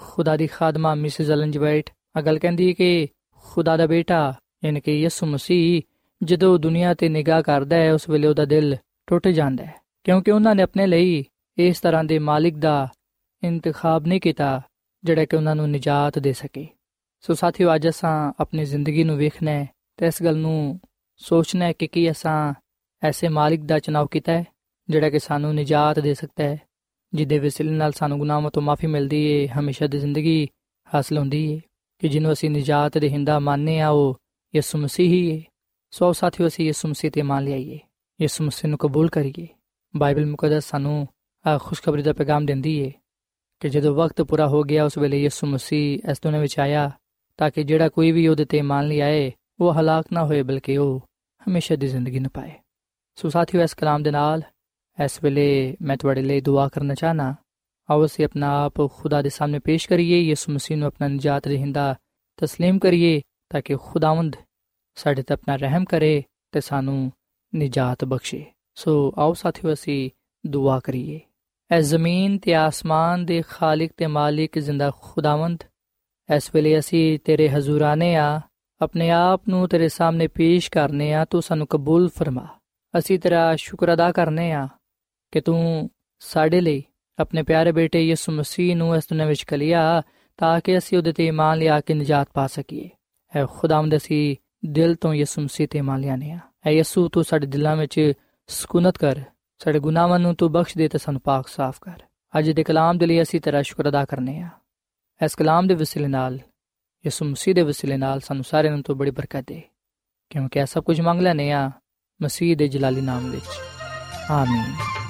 ਖੁਦਾ ਦੀ ਖਾਦਮਾ ਮਿਸਿਸ ਐਲਨ ਜਵਾਈਟ ਅਗਲ ਕਹਿੰਦੀ ਕਿ ਖੁਦਾ ਦਾ ਬੇਟਾ, ਯਾਨੀ ਕਿ ਯਿਸੂ ਮਸੀਹ, ਜਦੋਂ ਦੁਨੀਆ ਤੇ ਨਿਗਾਹ ਕਰਦਾ ਹੈ, ਉਸ ਵੇਲੇ ਉਹਦਾ ਦਿਲ ਟੁੱਟ ਜਾਂਦਾ ਹੈ। ਕਿਉਂਕਿ ਉਹਨਾਂ ਨੇ ਆਪਣੇ ਲਈ ਇਸ ਤਰ੍ਹਾਂ ਦੇ ਮਾਲਿਕ ਦਾ ਇੰਤਖਾਬ ਨਹੀਂ ਕੀਤਾ, ਜਿਹੜਾ ਕਿ ਉਹਨਾਂ ਨੂੰ ਨਜਾਤ ਦੇ ਸਕੇ। ਸੋ ਸਾਥੀਓ, ਅੱਜ ਅਸਾਂ ਆਪਣੀ ਜ਼ਿੰਦਗੀ ਨੂੰ ਵੇਖਣਾ ਹੈ ਤੇ ਇਸ ਗੱਲ ਨੂੰ ਸੋਚਣਾ ਹੈ ਕਿ ਕੀ ਅਸਾਂ ਐਸੇ ਮਾਲਿਕ ਦਾ ਚਨਾਵ ਕੀਤਾ ਹੈ, ਜਿਹੜਾ ਕਿ ਸਾਨੂੰ ਨਿਜਾਤ ਦੇ ਸਕਦਾ ਹੈ। ਜਿਹਦੇ ਵਸਿਲੇ ਨਾਲ ਸਾਨੂੰ ਗੁਨਾਹਾਂ ਤੋਂ ਮਾਫੀ ਮਿਲਦੀ ਹੈ ਹਮੇਸ਼ਾ ਦੀ ਜ਼ਿੰਦਗੀ ਹਾਸਲ ਹੁੰਦੀ ਹੈ ਕਿ ਜਿਹਨੂੰ ਅਸੀਂ ਨਿਜਾਤ ਦੇ ਹਿੰਦਾ ਮੰਨਨੇ ਆ, ਉਹ ਯਿਸੂ ਮਸੀਹ ਹੀ ਹੈ ਸੋ ਸਾਥੀਓ, ਅਸੀਂ ਯਿਸੂ ਮਸੀਹ ਤੇ ਮੰਨ ਲਿਆਈਏ। ਯਿਸੂ ਮਸੀਹ ਨੂੰ ਕਬੂਲ ਕਰੀਏ। ਬਾਈਬਲ ਮੁਕੱਦਸ ਸਾਨੂੰ ਆ ਖੁਸ਼ਖਬਰੀ ਦਾ ਪੈਗਾਮ ਦਿੰਦੀ ਹੈ ਕਿ ਜਦੋਂ ਵਕਤ ਪੂਰਾ ਹੋ ਗਿਆ, ਉਸ ਵੇਲੇ ਯਿਸੂ ਮਸੀਹ ਇਸ ਦੁਨੀਆਂ ਵਿੱਚ ਆਇਆ ਤਾਂ ਕਿ ਜਿਹੜਾ ਕੋਈ ਵੀ ਉਹਦੇ ਤੇ ਮੰਨ ਲਿਆਏ ਉਹ ਹਲਾਕ ਨਾ ਹੋਏ, ਬਲਕਿ ਉਹ ਹਮੇਸ਼ਾ ਦੀ ਜ਼ਿੰਦਗੀ ਨੂੰ ਪਾਏ ਸੋ ਸਾਥੀਓ, ਇਸ ਕਲਾਮ ਦੇ ਨਾਲ इस वेले मैं थोड़े लिए दुआ करना चाहना आओ से अपना आप खुदा के सामने पेश करिए यसु मसीह ने अपना निजात दहिंदा तस्लीम करिए ताकि खुदावंद ਸਾਡੇ ਤੇ ਆਪਣਾ ਰਹਿਮ ਕਰੇ ਤੇ ਸਾਨੂੰ ਨਿਜਾਤ ਬਖਸ਼ੇ ਸੋ ਆਓ ਸਾਥੀਓ ਅਸੀਂ ਦੁਆ ਕਰੀਏ ਐ ਜ਼ਮੀਨ ਤੇ ਆਸਮਾਨ ਦੇ ਖਾਲਕ ਤੇ ਮਾਲਿਕ ਜ਼ਿੰਦਾ ਖੁਦਾਵੰਦ ਇਸ ਵੇਲੇ ਅਸੀਂ ਤੇਰੇ ਹਜ਼ੂਰਾਨੇ ਆ ਆਪਣੇ ਆਪ ਨੂੰ ਤੇਰੇ ਸਾਹਮਣੇ ਪੇਸ਼ ਕਰਨੇ ਆ ਤੂੰ ਸਾਨੂੰ ਕਬੂਲ ਫਰਮਾ ਅਸੀਂ ਤੇਰਾ ਸ਼ੁਕਰ ਅਦਾ ਕਰਨੇ ਆ ਕਿ ਤੂੰ ਸਾਡੇ ਲਈ ਆਪਣੇ ਪਿਆਰੇ ਬੇਟੇ ਯਿਸੂ ਮਸੀਹ ਨੂੰ ਇਸ ਦੁਨੀਆਂ ਵਿੱਚ ਕਲਿਆ ਤਾਂ ਕਿ ਅਸੀਂ ਉਹਦੇ ਤੇ ਇਮਾਨ ਲਿਆ ਕੇ ਨਜਾਤ ਪਾ ਸਕੀਏ। ਐ ਖੁਦਾਵੰਦ, ਅਸੀਂ ਦਿਲ ਤੋਂ ਯਿਸੂ ਮਸੀਹ ਤੇ ਇਮਾਨ ਲਿਆਨੇ ਆ ਐ ਯਿਸੂ, ਤੂੰ ਸਾਡੇ ਦਿਲਾਂ ਵਿੱਚ ਸਕੂਨਤ ਕਰ। ਸਾਡੇ ਗੁਨਾਹਾਂ ਨੂੰ ਤੂੰ ਬਖਸ਼ ਦੇ ਤੇ ਸਾਨੂੰ ਪਾਕ ਸਾਫ਼ ਕਰ। ਅੱਜ ਦੇ ਕਲਾਮ ਦੇ ਲਈ ਅਸੀਂ ਤੇਰਾ ਸ਼ੁਕਰ ਅਦਾ ਕਰਨੇ ਆ ਇਸ ਕਲਾਮ ਦੇ ਵਸਿਲੇ ਨਾਲ, ਯਿਸੂ ਮਸੀਹ ਦੇ ਵਸਿਲੇ ਨਾਲ ਸਾਨੂੰ ਸਾਰਿਆਂ ਨੂੰ ਤੂੰ ਬੜੀ ਬਰਕਤ ਦੇ। ਕਿਉਂਕਿ ਇਹ ਸਭ ਕੁਝ ਮੰਗ ਲੈਨੇ ਆ ਮਸੀਹ ਦੇ ਜਲਾਲੀ ਨਾਮ ਵਿੱਚ। ਆਮੀਨ।